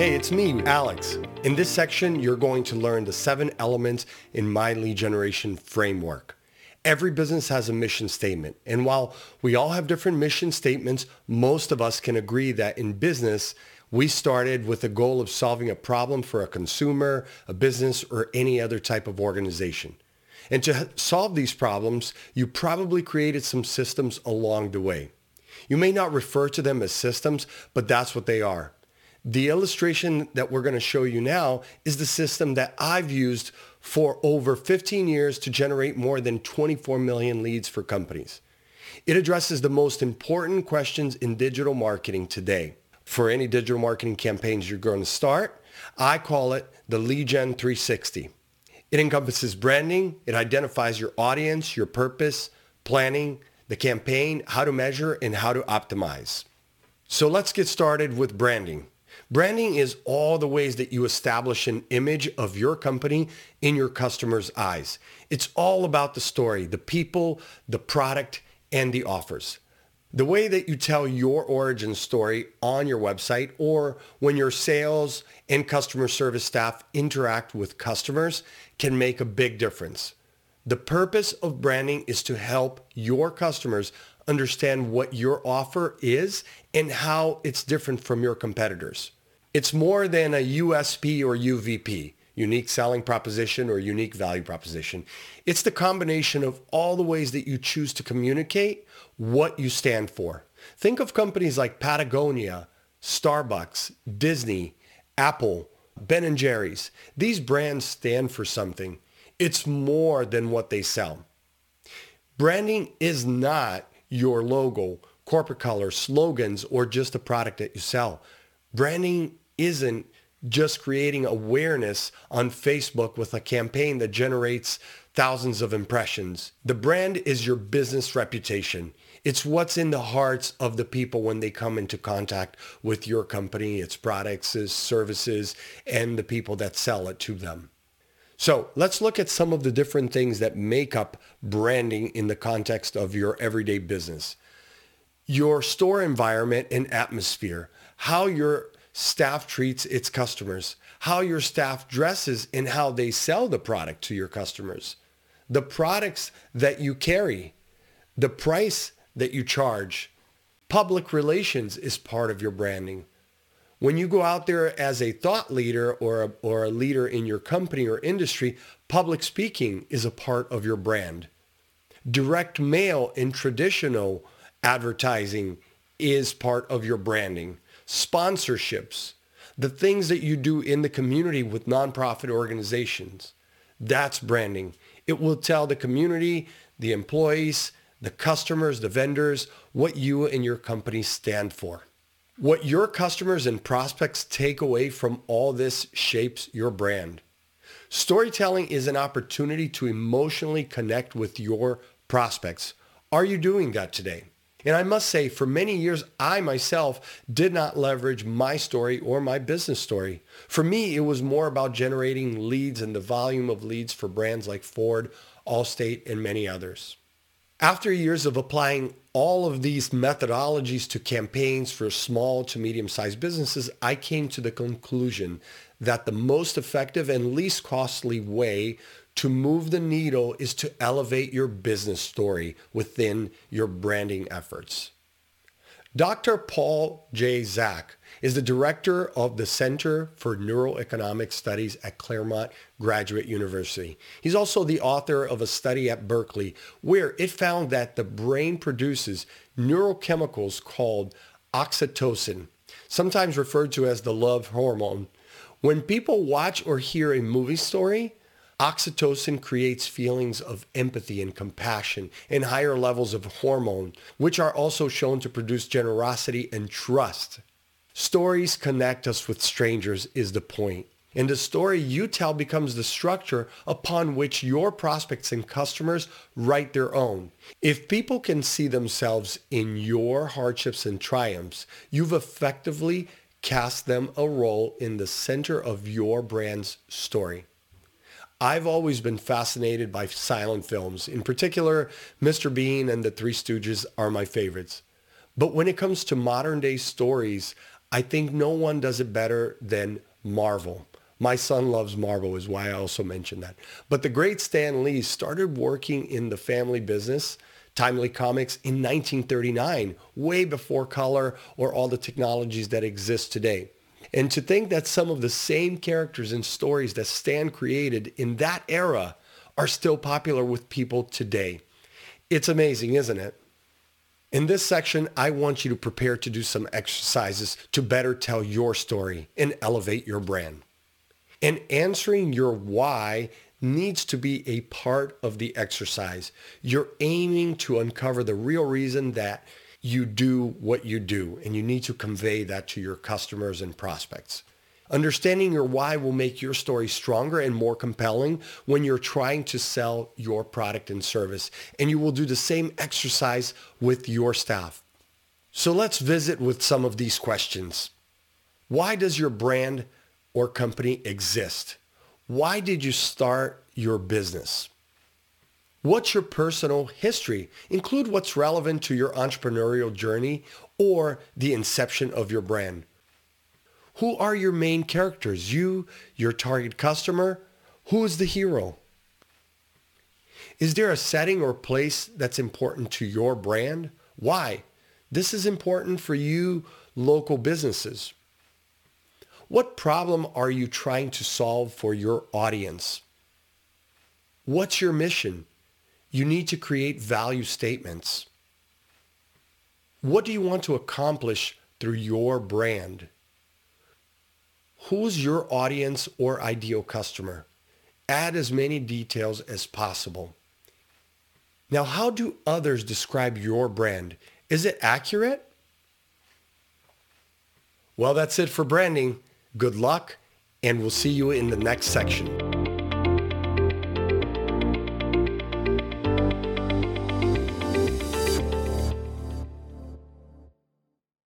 Hey, it's me, Alex. In this section, you're going to learn the seven elements in my lead generation framework. Every business has a mission statement. And while we all have different mission statements, most of us can agree that in business, we started with the goal of solving a problem for a consumer, a business, or any other type of organization. And to solve these problems, you probably created some systems along the way. You may not refer to them as systems, but that's what they are. The illustration that we're going to show you now is the system that I've used for over 15 years to generate more than 24 million leads for companies. It addresses the most important questions in digital marketing today. For any digital marketing campaigns you're going to start, I call it the Lead Gen 360. It encompasses branding, it identifies your audience, your purpose, planning, the campaign, how to measure, and how to optimize. So let's get started with branding. Branding is all the ways that you establish an image of your company in your customer's eyes. It's all about the story, the people, the product, and the offers. The way that you tell your origin story on your website or when your sales and customer service staff interact with customers can make a big difference. The purpose of branding is to help your customers understand what your offer is and how it's different from your competitors. It's more than a USP or UVP, unique selling proposition or unique value proposition. It's the combination of all the ways that you choose to communicate what you stand for. Think of companies like Patagonia, Starbucks, Disney, Apple, Ben & Jerry's. These brands stand for something. It's more than what they sell. Branding is not your logo, corporate colors, slogans, or just the product that you sell. Branding isn't just creating awareness on Facebook with a campaign that generates thousands of impressions. The brand is your business reputation. It's what's in the hearts of the people when they come into contact with your company, its products, its services, and the people that sell it to them. So let's look at some of the different things that make up branding in the context of your everyday business. Your store environment and atmosphere, how your staff treats its customers, how your staff dresses and how they sell the product to your customers, the products that you carry, the price that you charge. Public relations is part of your branding. When you go out there as a thought leader or a, or a leader in your company or industry, public speaking is a part of your brand. Direct mail and traditional advertising is part of your branding sponsorships, the things that you do in the community with nonprofit organizations. That's branding. It will tell the community, the employees, the customers, the vendors, what you and your company stand for. What your customers and prospects take away from all this shapes your brand. Storytelling is an opportunity to emotionally connect with your prospects. Are you doing that today? And I must say, for many years, I myself did not leverage my story or my business story. For me, it was more about generating leads and the volume of leads for brands like Ford, Allstate, and many others. After years of applying all of these methodologies to campaigns for small to medium-sized businesses, I came to the conclusion that the most effective and least costly way to move the needle is to elevate your business story within your branding efforts. Dr. Paul J. Zak is the director of the Center for Neuroeconomic Studies at Claremont Graduate University. He's also the author of a study at Berkeley where it found that the brain produces neurochemicals called oxytocin, sometimes referred to as the love hormone. When people watch or hear a movie story, Oxytocin creates feelings of empathy and compassion and higher levels of hormone, which are also shown to produce generosity and trust. Stories connect us with strangers is the point. And the story you tell becomes the structure upon which your prospects and customers write their own. If people can see themselves in your hardships and triumphs, you've effectively cast them a role in the center of your brand's story. I've always been fascinated by silent films. In particular, Mr. Bean and The Three Stooges are my favorites. But when it comes to modern day stories, I think no one does it better than Marvel. My son loves Marvel is why I also mentioned that. But the great Stan Lee started working in the family business, Timely Comics, in 1939, way before color or all the technologies that exist today. And to think that some of the same characters and stories that Stan created in that era are still popular with people today. It's amazing, isn't it? In this section, I want you to prepare to do some exercises to better tell your story and elevate your brand. And answering your why needs to be a part of the exercise. You're aiming to uncover the real reason that you do what you do, and you need to convey that to your customers and prospects. Understanding your why will make your story stronger and more compelling when you're trying to sell your product and service. And you will do the same exercise with your staff. So let's visit with some of these questions. Why does your brand or company exist? Why did you start your business? What's your personal history? Include what's relevant to your entrepreneurial journey or the inception of your brand. Who are your main characters? You, your target customer? Who is the hero? Is there a setting or place that's important to your brand? Why? This is important for you local businesses. What problem are you trying to solve for your audience? What's your mission? You need to create value statements. What do you want to accomplish through your brand? Who's your audience or ideal customer? Add as many details as possible. Now, how do others describe your brand? Is it accurate? Well, that's it for branding. Good luck, and we'll see you in the next section.